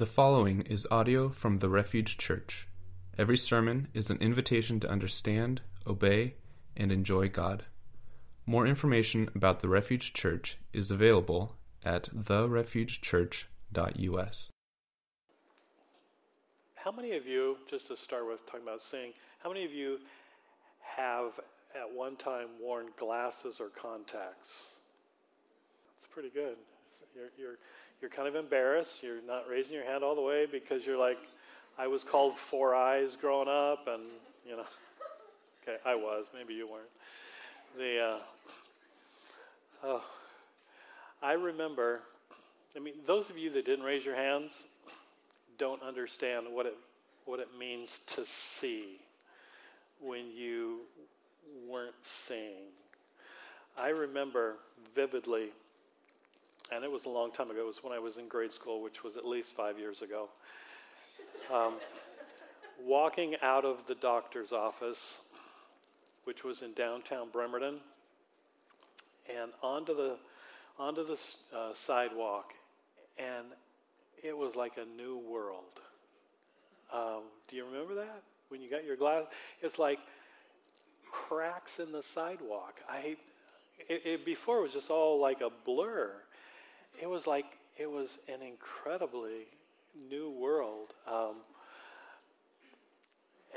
The following is audio from the Refuge Church. Every sermon is an invitation to understand, obey, and enjoy God. More information about the Refuge Church is available at therefugechurch.us. How many of you, just to start with talking about seeing, how many of you have at one time worn glasses or contacts? That's pretty good. You're, you're, you're kind of embarrassed. You're not raising your hand all the way because you're like, I was called Four Eyes growing up, and, you know. Okay, I was. Maybe you weren't. The, uh, oh, I remember, I mean, those of you that didn't raise your hands don't understand what it, what it means to see when you weren't seeing. I remember vividly and it was a long time ago. It was when I was in grade school, which was at least five years ago. Um, walking out of the doctor's office, which was in downtown Bremerton, and onto the onto the uh, sidewalk, and it was like a new world. Um, do you remember that when you got your glass? It's like cracks in the sidewalk. I it, it, before it was just all like a blur it was like it was an incredibly new world. Um,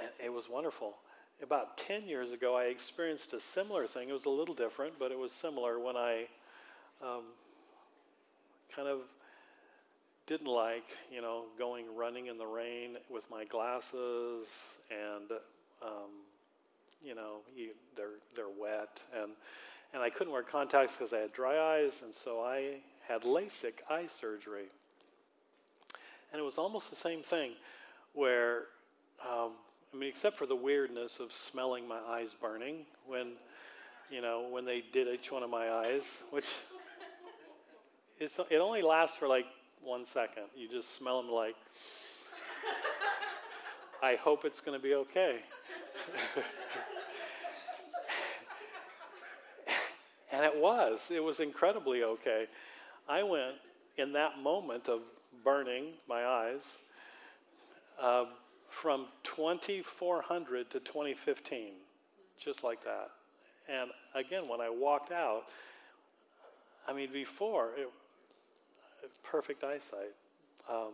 and it was wonderful. About 10 years ago, I experienced a similar thing. It was a little different, but it was similar when I um, kind of didn't like, you know, going running in the rain with my glasses and, um, you know, you, they're, they're wet. And, and I couldn't wear contacts because I had dry eyes, and so I had LASIK eye surgery. And it was almost the same thing where, um, I mean, except for the weirdness of smelling my eyes burning when, you know, when they did each one of my eyes, which it's, it only lasts for like one second. You just smell them like, I hope it's going to be okay. and it was. It was incredibly okay. I went in that moment of burning my eyes uh, from 2400 to 2015, just like that. And again, when I walked out, I mean, before, it, perfect eyesight. Um,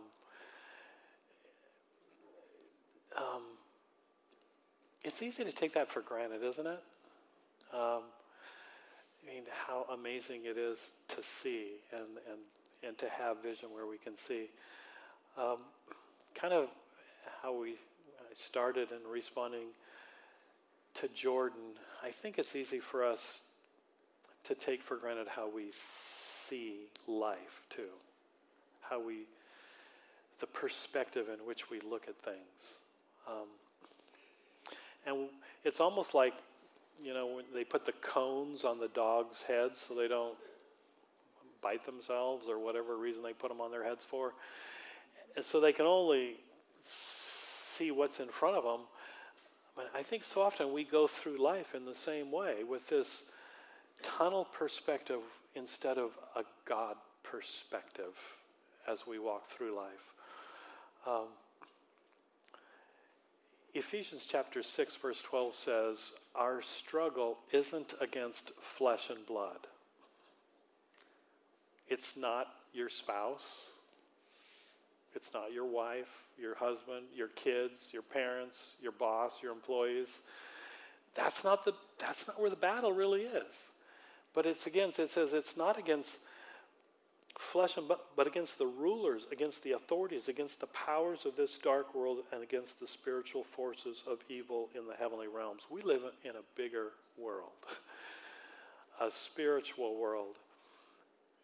um, it's easy to take that for granted, isn't it? Um, I mean, how amazing it is to see and, and, and to have vision where we can see. Um, kind of how we started in responding to Jordan, I think it's easy for us to take for granted how we see life too, how we, the perspective in which we look at things. Um, and it's almost like you know, when they put the cones on the dog's heads so they don't bite themselves or whatever reason they put them on their heads for. And so they can only see what's in front of them. But I think so often we go through life in the same way with this tunnel perspective instead of a God perspective as we walk through life. Um, Ephesians chapter 6, verse 12 says, Our struggle isn't against flesh and blood. It's not your spouse. It's not your wife, your husband, your kids, your parents, your boss, your employees. That's not, the, that's not where the battle really is. But it's against, it says it's not against flesh and blood, but against the rulers, against the authorities, against the powers of this dark world, and against the spiritual forces of evil in the heavenly realms. We live in a bigger world, a spiritual world.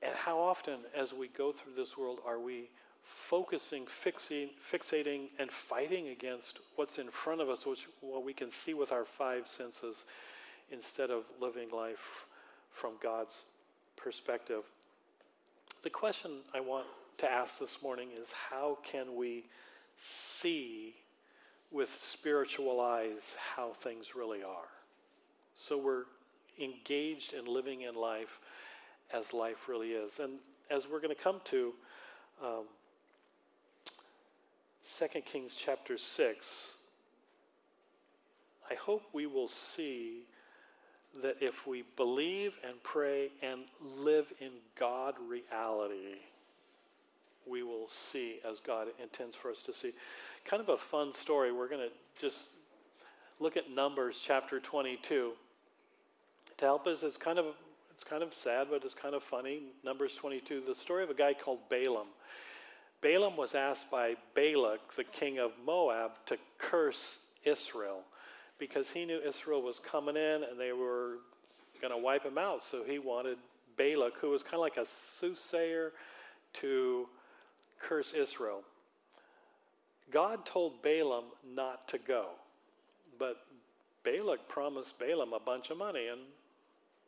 And how often, as we go through this world, are we focusing, fixing, fixating, and fighting against what's in front of us, which what we can see with our five senses, instead of living life from God's perspective? The question I want to ask this morning is how can we see with spiritual eyes how things really are? So we're engaged in living in life as life really is. And as we're going to come to um, 2 Kings chapter 6, I hope we will see that if we believe and pray and live in God reality, we will see as God intends for us to see. Kind of a fun story. We're going to just look at Numbers chapter 22 to help us. It's kind of it's kind of sad, but it's kind of funny. Numbers 22, the story of a guy called Balaam. Balaam was asked by Balak, the king of Moab, to curse Israel because he knew Israel was coming in and they were going to wipe him out. So he wanted Balak, who was kind of like a soothsayer, to curse Israel. God told Balaam not to go, but Balak promised Balaam a bunch of money, and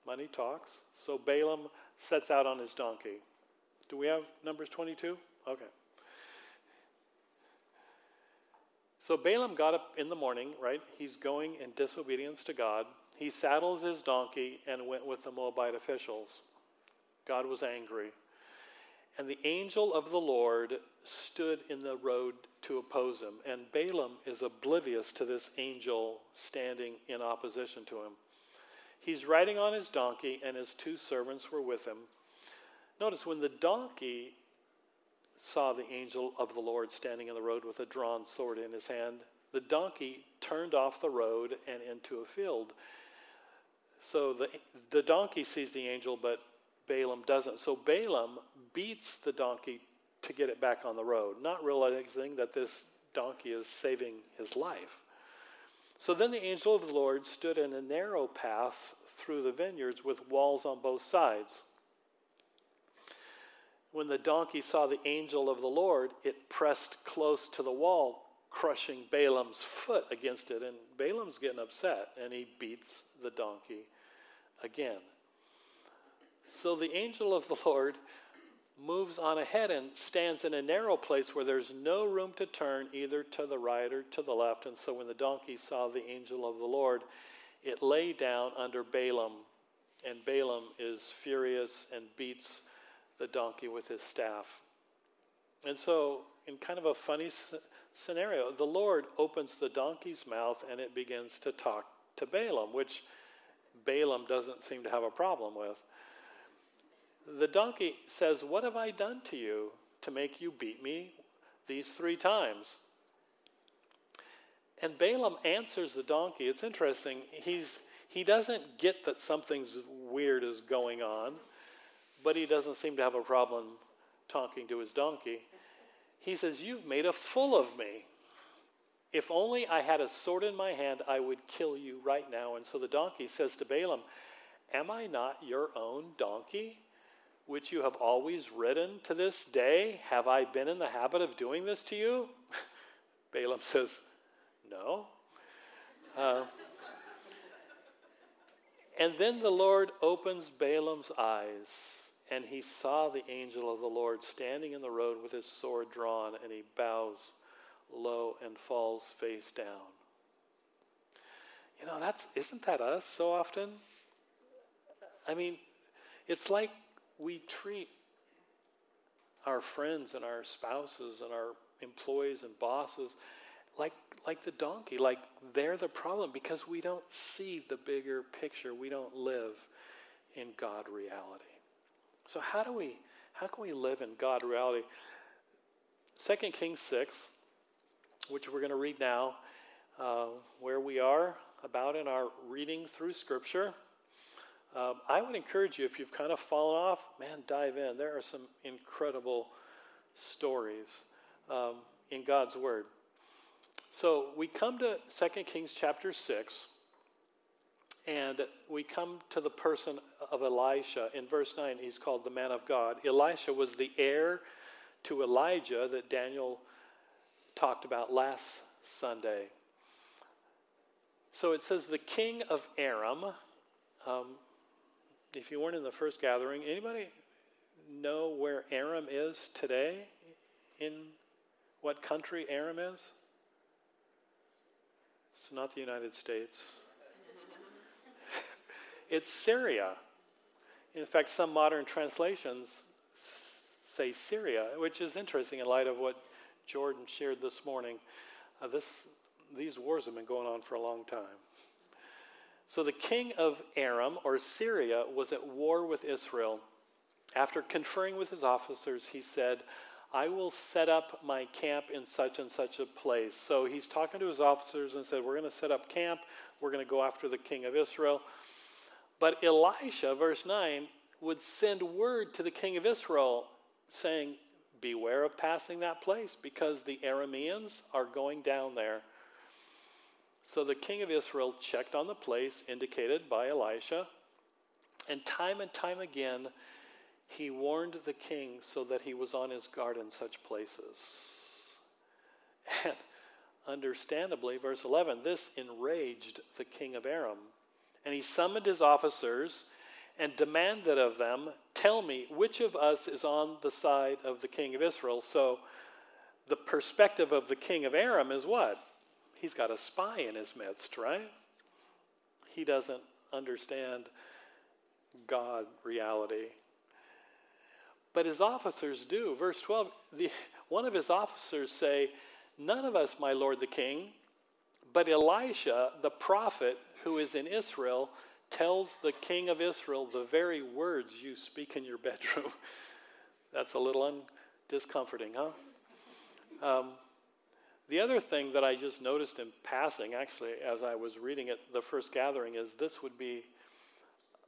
money talks. So Balaam sets out on his donkey. Do we have Numbers 22? Okay. So Balaam got up in the morning, right? He's going in disobedience to God. He saddles his donkey and went with the Moabite officials. God was angry. And the angel of the Lord stood in the road to oppose him. And Balaam is oblivious to this angel standing in opposition to him. He's riding on his donkey, and his two servants were with him. Notice when the donkey saw the angel of the Lord standing in the road with a drawn sword in his hand. The donkey turned off the road and into a field. So the, the donkey sees the angel, but Balaam doesn't. So Balaam beats the donkey to get it back on the road, not realizing that this donkey is saving his life. So then the angel of the Lord stood in a narrow path through the vineyards with walls on both sides. When the donkey saw the angel of the Lord, it pressed close to the wall, crushing Balaam's foot against it. And Balaam's getting upset, and he beats the donkey again. So the angel of the Lord moves on ahead and stands in a narrow place where there's no room to turn either to the right or to the left. And so when the donkey saw the angel of the Lord, it lay down under Balaam. And Balaam is furious and beats the donkey with his staff. And so, in kind of a funny scenario, the Lord opens the donkey's mouth and it begins to talk to Balaam, which Balaam doesn't seem to have a problem with. The donkey says, What have I done to you to make you beat me these three times? And Balaam answers the donkey. It's interesting. He's, he doesn't get that something's weird is going on but he doesn't seem to have a problem talking to his donkey. He says, You've made a fool of me. If only I had a sword in my hand, I would kill you right now. And so the donkey says to Balaam, Am I not your own donkey, which you have always ridden to this day? Have I been in the habit of doing this to you? Balaam says, No. Uh, and then the Lord opens Balaam's eyes and he saw the angel of the Lord standing in the road with his sword drawn, and he bows low and falls face down. You know, that's isn't that us so often? I mean, it's like we treat our friends and our spouses and our employees and bosses like like the donkey, like they're the problem because we don't see the bigger picture. We don't live in God reality. So how do we how can we live in God reality? 2 Kings 6, which we're going to read now, uh, where we are about in our reading through Scripture. Um, I would encourage you, if you've kind of fallen off, man, dive in. There are some incredible stories um, in God's Word. So we come to 2 Kings chapter 6. And we come to the person of Elisha. In verse 9, he's called the man of God. Elisha was the heir to Elijah that Daniel talked about last Sunday. So it says the king of Aram. Um, if you weren't in the first gathering, anybody know where Aram is today? In what country Aram is? It's not the United States. It's Syria. In fact, some modern translations say Syria, which is interesting in light of what Jordan shared this morning, uh, this, these wars have been going on for a long time. So the king of Aram, or Syria, was at war with Israel. After conferring with his officers, he said, I will set up my camp in such and such a place. So he's talking to his officers and said, We're going to set up camp. We're going to go after the king of Israel. But Elisha, verse 9, would send word to the king of Israel saying, Beware of passing that place because the Arameans are going down there. So the king of Israel checked on the place indicated by Elisha, and time and time again, he warned the king so that he was on his guard in such places. And understandably, verse 11, this enraged the king of Aram. And he summoned his officers and demanded of them, Tell me, which of us is on the side of the king of Israel? So the perspective of the king of Aram is what? He's got a spy in his midst, right? He doesn't understand God reality. But his officers do. Verse 12, the, one of his officers say, None of us, my lord the king, but Elisha, the prophet who is in Israel, tells the king of Israel the very words you speak in your bedroom. That's a little un- discomforting, huh? Um, the other thing that I just noticed in passing, actually, as I was reading it the first gathering, is this would be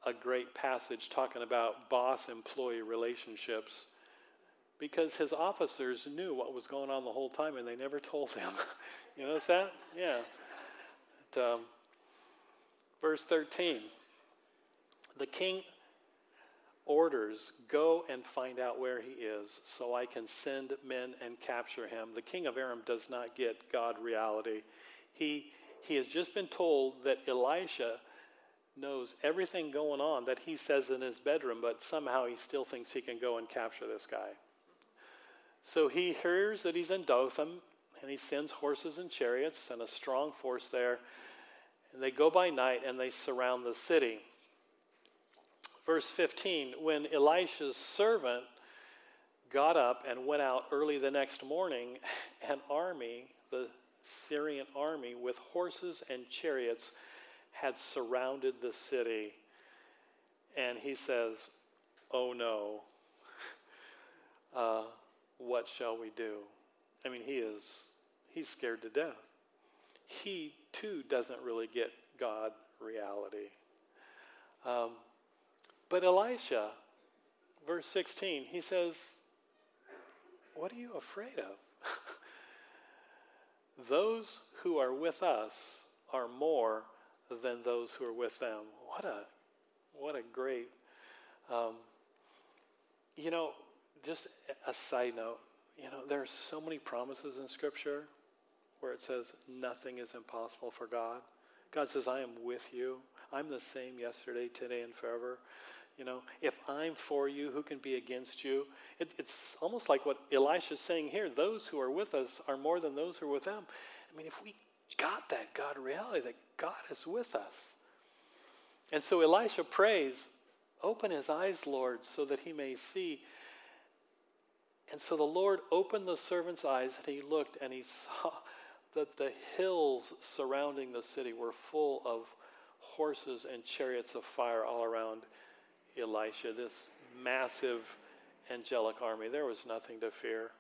a great passage talking about boss employee relationships because his officers knew what was going on the whole time and they never told him. you notice that? Yeah. But, um, verse 13 the king orders, Go and find out where he is, so I can send men and capture him. The king of Aram does not get God reality. He, he has just been told that Elisha knows everything going on that he says in his bedroom, but somehow he still thinks he can go and capture this guy. So he hears that he's in Dothan, and he sends horses and chariots and a strong force there. And they go by night and they surround the city. Verse 15 When Elisha's servant got up and went out early the next morning, an army, the Syrian army, with horses and chariots, had surrounded the city. And he says, Oh no, uh, what shall we do? I mean, he is, he's scared to death. He too doesn't really get God reality. Um, but Elisha, verse 16, he says, What are you afraid of? those who are with us are more than those who are with them. What a, what a great, um, you know, just a side note, you know, there are so many promises in Scripture where it says nothing is impossible for God. God says, I am with you. I'm the same yesterday, today, and forever. You know, if I'm for you, who can be against you? It, it's almost like what Elisha's saying here. Those who are with us are more than those who are with them. I mean, if we got that God reality, that God is with us. And so Elisha prays, Open his eyes, Lord, so that he may see. And so the Lord opened the servant's eyes, and he looked, and he saw that the hills surrounding the city were full of horses and chariots of fire all around Elisha, this massive angelic army. There was nothing to fear.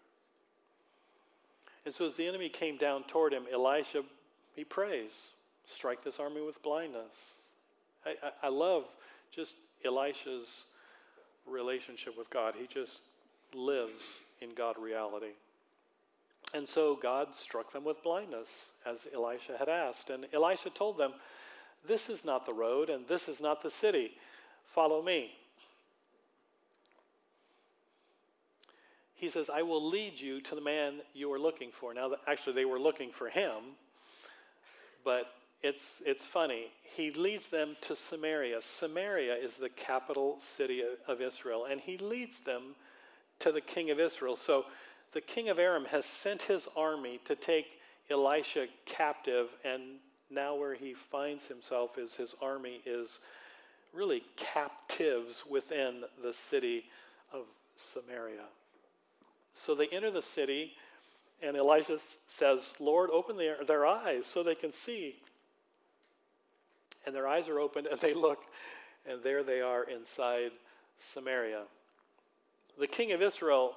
And so as the enemy came down toward him, Elisha, he prays, strike this army with blindness. I, I, I love just Elisha's relationship with God. He just lives in God reality. And so God struck them with blindness, as Elisha had asked. And Elisha told them, This is not the road, and this is not the city. Follow me. He says, I will lead you to the man you are looking for. Now, actually, they were looking for him, but it's, it's funny. He leads them to Samaria. Samaria is the capital city of Israel, and he leads them to the king of Israel. So the king of Aram has sent his army to take Elisha captive, and now where he finds himself is his army is really captives within the city of Samaria. So they enter the city, And Elisha says, Lord, open their, their eyes so they can see. And their eyes are opened, and they look, and there they are inside Samaria. The king of Israel,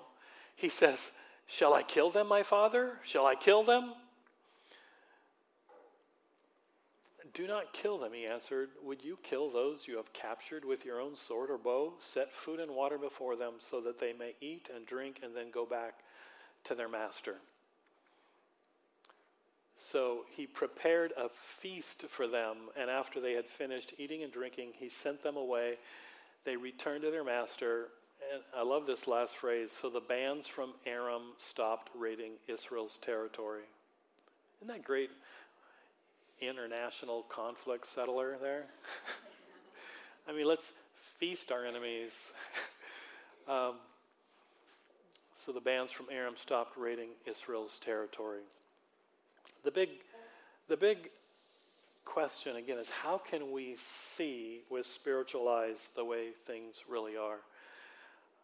he says, Shall I kill them, my father? Shall I kill them? Do not kill them, he answered. Would you kill those you have captured with your own sword or bow? Set food and water before them so that they may eat and drink and then go back to their master. So he prepared a feast for them, and after they had finished eating and drinking, he sent them away. They returned to their master. I love this last phrase. So the bands from Aram stopped raiding Israel's territory. Isn't that great? international conflict settler there. I mean, let's feast our enemies. um, so the bands from Aram stopped raiding Israel's territory. The big, the big question again is how can we see with spiritual eyes the way things really are?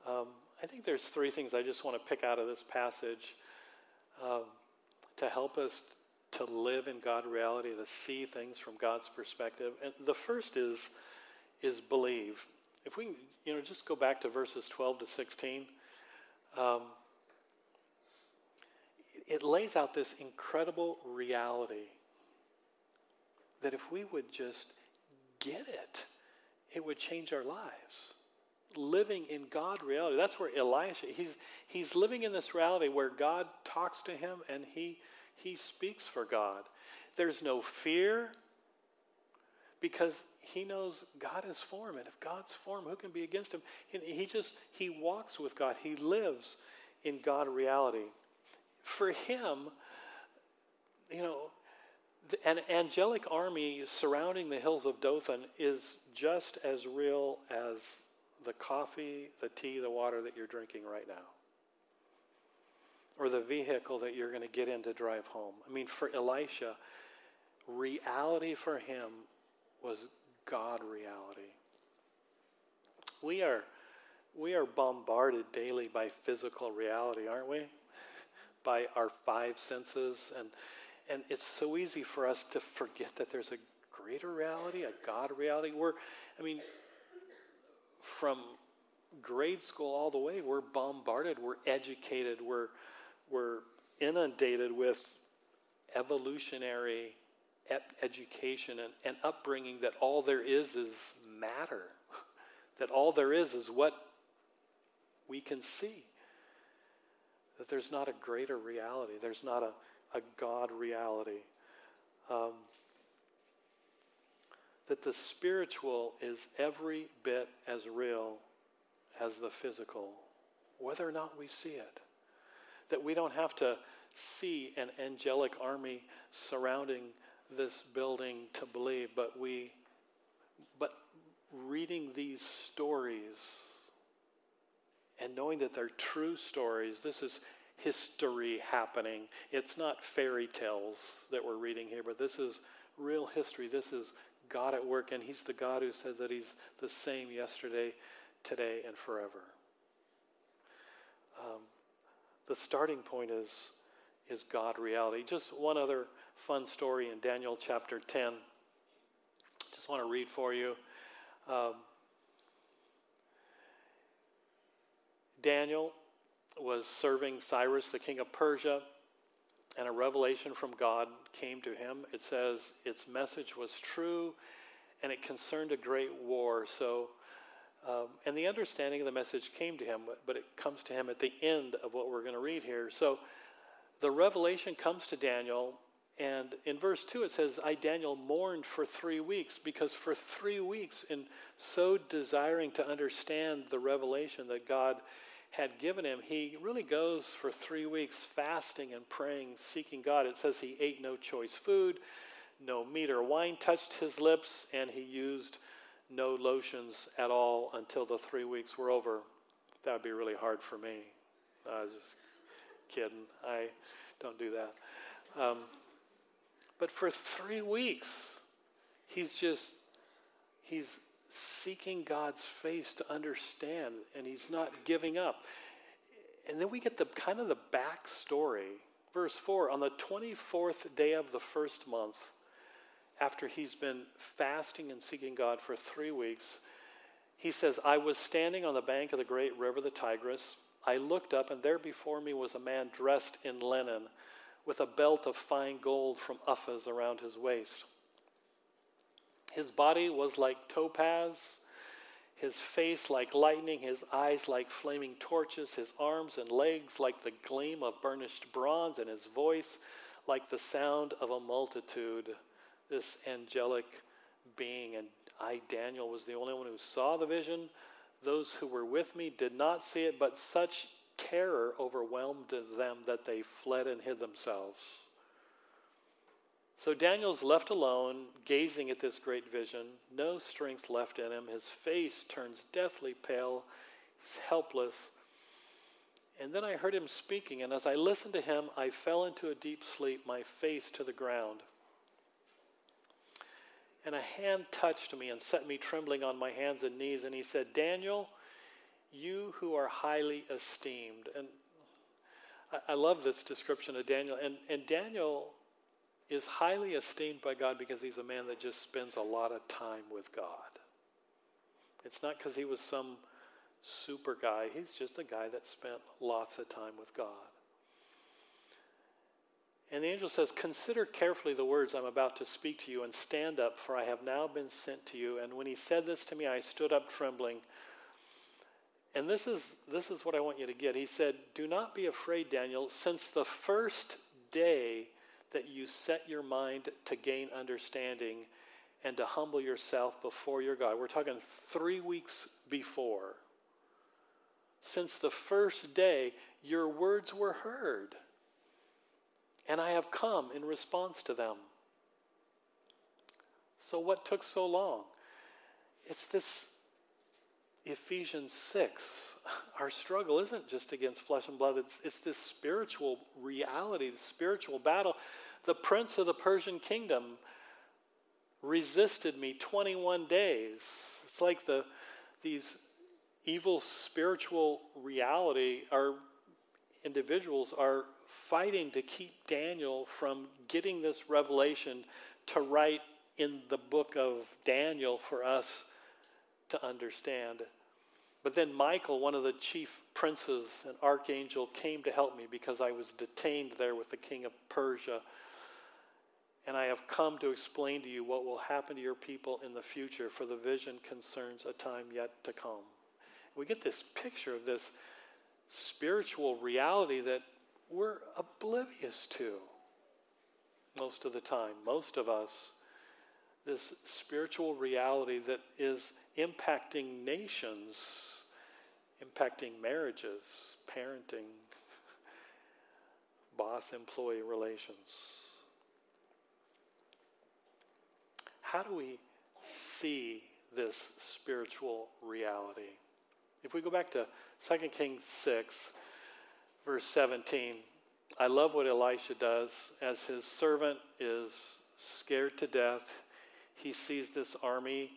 Um, I think there's three things I just want to pick out of this passage um, to help us to live in God reality, to see things from God's perspective. And the first is is believe. If we, you know, just go back to verses 12 to 16, um, it lays out this incredible reality that if we would just get it, it would change our lives. Living in God reality. That's where Elisha, he's, he's living in this reality where God talks to him and he he speaks for God. There's no fear because he knows God is for him. And if God's for him, who can be against him? He just, he walks with God. He lives in God reality. For him, you know, an angelic army surrounding the hills of Dothan is just as real as the coffee, the tea, the water that you're drinking right now or the vehicle that you're going to get in to drive home. I mean, for Elisha, reality for him was God reality. We are, we are bombarded daily by physical reality, aren't we? By our five senses. And, and it's so easy for us to forget that there's a greater reality, a God reality. We're, I mean, from grade school all the way, we're bombarded, we're educated, we're we're inundated with evolutionary ep- education and, and upbringing that all there is is matter, that all there is is what we can see. That there's not a greater reality, there's not a, a God reality. Um, that the spiritual is every bit as real as the physical, whether or not we see it that we don't have to see an angelic army surrounding this building to believe, but we, but reading these stories and knowing that they're true stories, this is history happening. It's not fairy tales that we're reading here, but this is real history. This is God at work, and He's the God who says that He's the same yesterday, today, and forever. Um, the starting point is, is God reality. Just one other fun story in Daniel chapter 10. Just want to read for you. Um, Daniel was serving Cyrus, the king of Persia, and a revelation from God came to him. It says its message was true and it concerned a great war. So um, and the understanding of the message came to him, but it comes to him at the end of what we're going to read here. So the revelation comes to Daniel, and in verse 2 it says, I, Daniel, mourned for three weeks, because for three weeks, in so desiring to understand the revelation that God had given him, he really goes for three weeks fasting and praying, seeking God. It says he ate no choice food, no meat or wine touched his lips, and he used no lotions at all until the three weeks were over. That would be really hard for me. I was just kidding. I don't do that. Um, but for three weeks, he's just, he's seeking God's face to understand, and he's not giving up. And then we get the kind of the backstory Verse 4 On the 24th day of the first month, after he's been fasting and seeking God for three weeks, he says, I was standing on the bank of the great river, the Tigris. I looked up, and there before me was a man dressed in linen, with a belt of fine gold from Uphaz around his waist. His body was like topaz, his face like lightning, his eyes like flaming torches, his arms and legs like the gleam of burnished bronze, and his voice like the sound of a multitude. This angelic being. And I, Daniel, was the only one who saw the vision. Those who were with me did not see it, but such terror overwhelmed them that they fled and hid themselves. So Daniel's left alone, gazing at this great vision, no strength left in him. His face turns deathly pale, he's helpless. And then I heard him speaking, and as I listened to him, I fell into a deep sleep, my face to the ground. And a hand touched me and set me trembling on my hands and knees, and he said, Daniel, you who are highly esteemed. And I, I love this description of Daniel. And, and Daniel is highly esteemed by God because he's a man that just spends a lot of time with God. It's not because he was some super guy, he's just a guy that spent lots of time with God. And the angel says, Consider carefully the words I'm about to speak to you and stand up, for I have now been sent to you. And when he said this to me, I stood up trembling. And this is, this is what I want you to get. He said, Do not be afraid, Daniel, since the first day that you set your mind to gain understanding and to humble yourself before your God. We're talking three weeks before. Since the first day, your words were heard, and I have come in response to them. So, what took so long? It's this Ephesians 6. Our struggle isn't just against flesh and blood, it's, it's this spiritual reality, the spiritual battle. The prince of the Persian kingdom resisted me 21 days. It's like the, these evil spiritual reality, our individuals are fighting to keep Daniel from getting this revelation to write in the book of Daniel for us to understand. But then Michael, one of the chief princes, and archangel, came to help me because I was detained there with the king of Persia. And I have come to explain to you what will happen to your people in the future, for the vision concerns a time yet to come. We get this picture of this spiritual reality that we're oblivious to most of the time. Most of us this spiritual reality that is impacting nations, impacting marriages, parenting, boss employee relations. How do we see this spiritual reality? If we go back to 2 Kings 6, verse 17, I love what Elisha does as his servant is scared to death he sees this army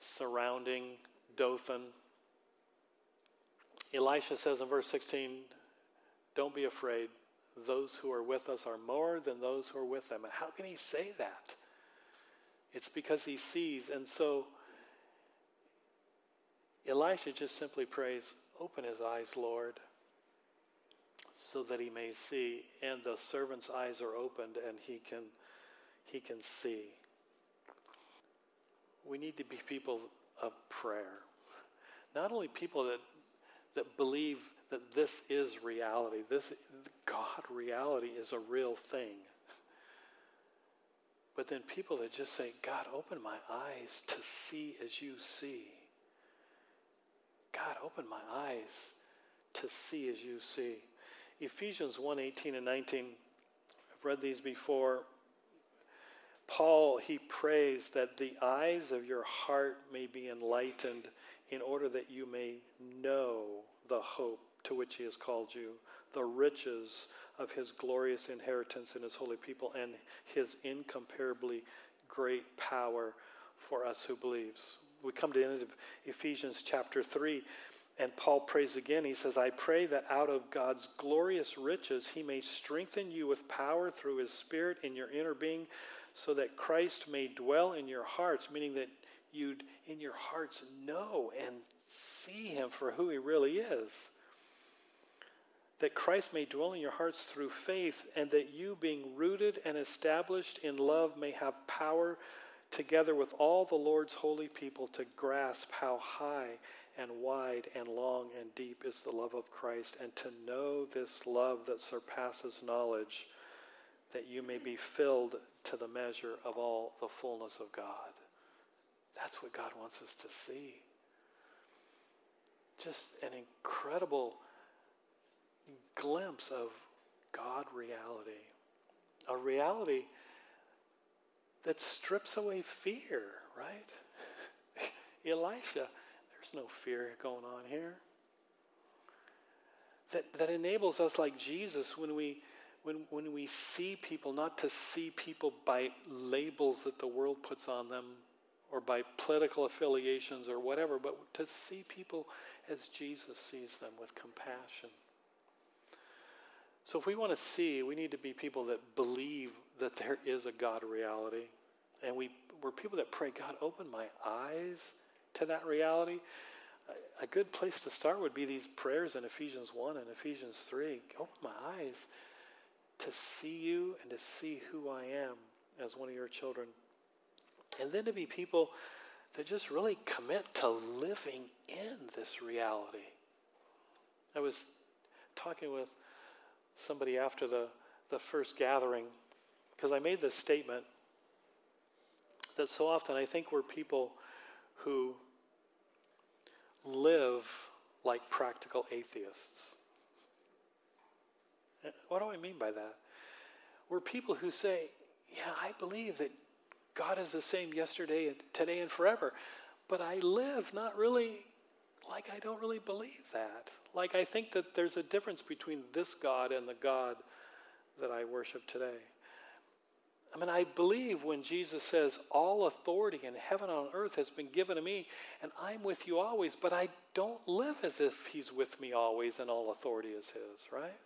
surrounding Dothan. Elisha says in verse 16, Don't be afraid. Those who are with us are more than those who are with them. And how can he say that? It's because he sees. And so Elisha just simply prays, Open his eyes, Lord, so that he may see. And the servant's eyes are opened and he can, he can see we need to be people of prayer. Not only people that, that believe that this is reality, this God reality is a real thing. But then people that just say, God, open my eyes to see as you see. God, open my eyes to see as you see. Ephesians 1 18 and 19, I've read these before. Paul, he prays that the eyes of your heart may be enlightened in order that you may know the hope to which he has called you, the riches of his glorious inheritance in his holy people, and his incomparably great power for us who believes. We come to the end of Ephesians chapter 3, and Paul prays again. He says, I pray that out of God's glorious riches he may strengthen you with power through his Spirit in your inner being, so that Christ may dwell in your hearts, meaning that you'd in your hearts know and see him for who he really is. That Christ may dwell in your hearts through faith, and that you, being rooted and established in love, may have power together with all the Lord's holy people to grasp how high and wide and long and deep is the love of Christ, and to know this love that surpasses knowledge, that you may be filled to the measure of all the fullness of God. That's what God wants us to see. Just an incredible glimpse of God reality. A reality that strips away fear, right? Elisha there's no fear going on here. That, that enables us, like Jesus, when we, when, when we see people, not to see people by labels that the world puts on them or by political affiliations or whatever, but to see people as Jesus sees them with compassion. So, if we want to see, we need to be people that believe that there is a God reality. And we, we're people that pray, God, open my eyes to that reality, a good place to start would be these prayers in Ephesians 1 and Ephesians 3. Open my eyes to see you and to see who I am as one of your children. And then to be people that just really commit to living in this reality. I was talking with somebody after the, the first gathering because I made this statement that so often I think we're people who live like practical atheists. What do I mean by that? We're people who say, Yeah, I believe that God is the same yesterday and today and forever, but I live not really like I don't really believe that. Like I think that there's a difference between this God and the God that I worship today. I mean, I believe when Jesus says, All authority in heaven and on earth has been given to me, and I'm with you always, but I don't live as if He's with me always and all authority is His, right?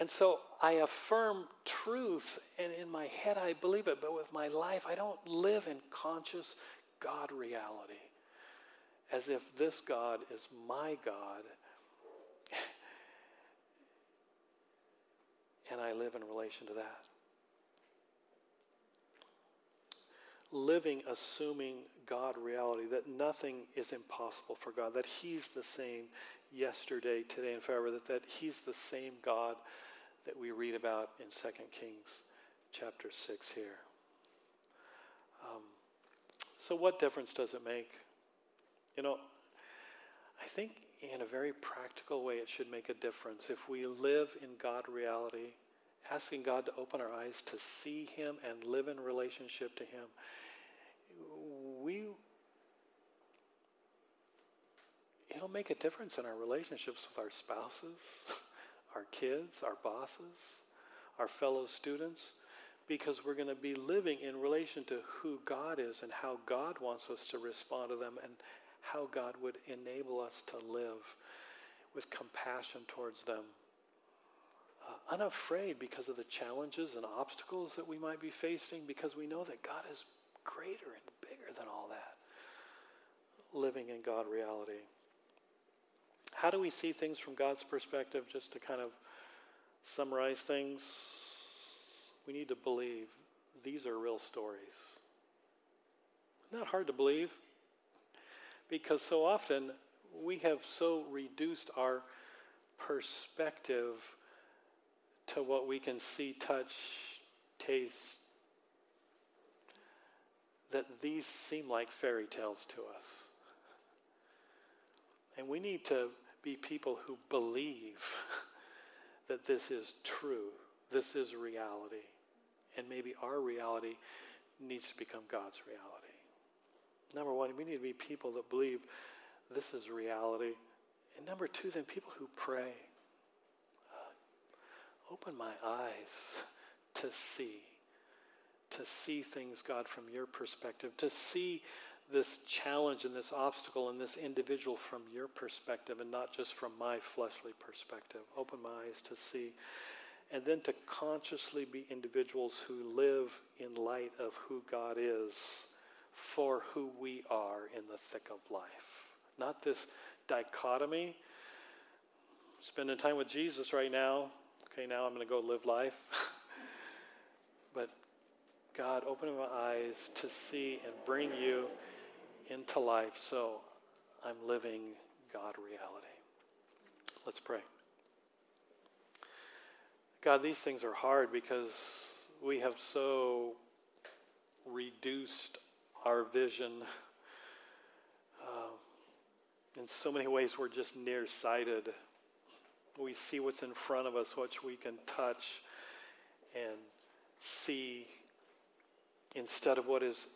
And so I affirm truth, and in my head I believe it, but with my life I don't live in conscious God reality as if this God is my God. and I live in relation to that. living assuming God reality, that nothing is impossible for God, that He's the same yesterday, today, and forever, that, that He's the same God that we read about in 2 Kings chapter 6 here. Um, so, what difference does it make? You know, I think in a very practical way, it should make a difference if we live in God reality asking God to open our eyes to see Him and live in relationship to Him, we it'll make a difference in our relationships with our spouses, our kids, our bosses, our fellow students, because we're going to be living in relation to who God is and how God wants us to respond to them and how God would enable us to live with compassion towards them uh, unafraid because of the challenges and obstacles that we might be facing, because we know that God is greater and bigger than all that. Living in God reality. How do we see things from God's perspective? Just to kind of summarize things, we need to believe these are real stories. Not hard to believe because so often we have so reduced our perspective to what we can see, touch, taste, that these seem like fairy tales to us. And we need to be people who believe that this is true, this is reality, and maybe our reality needs to become God's reality. Number one, we need to be people that believe this is reality. And number two, then people who pray uh, open my eyes to see, to see things, God, from your perspective, to see this challenge and this obstacle and this individual from your perspective and not just from my fleshly perspective. Open my eyes to see. And then to consciously be individuals who live in light of who God is for who we are in the thick of life. Not this dichotomy. Spending time with Jesus right now. Okay, now I'm going to go live life. but God, open my eyes to see and bring you into life so I'm living God reality. Let's pray. God, these things are hard because we have so reduced our vision. Uh, in so many ways, we're just nearsighted. We see what's in front of us, what we can touch and see, instead of what is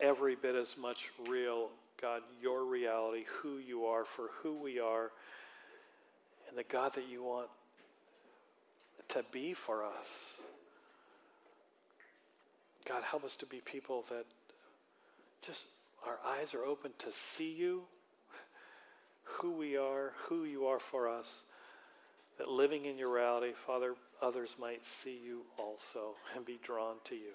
every bit as much real, God, your reality, who you are, for who we are, and the God that you want to be for us. God, help us to be people that just our eyes are open to see you, who we are, who you are for us, that living in your reality, Father, others might see you also and be drawn to you.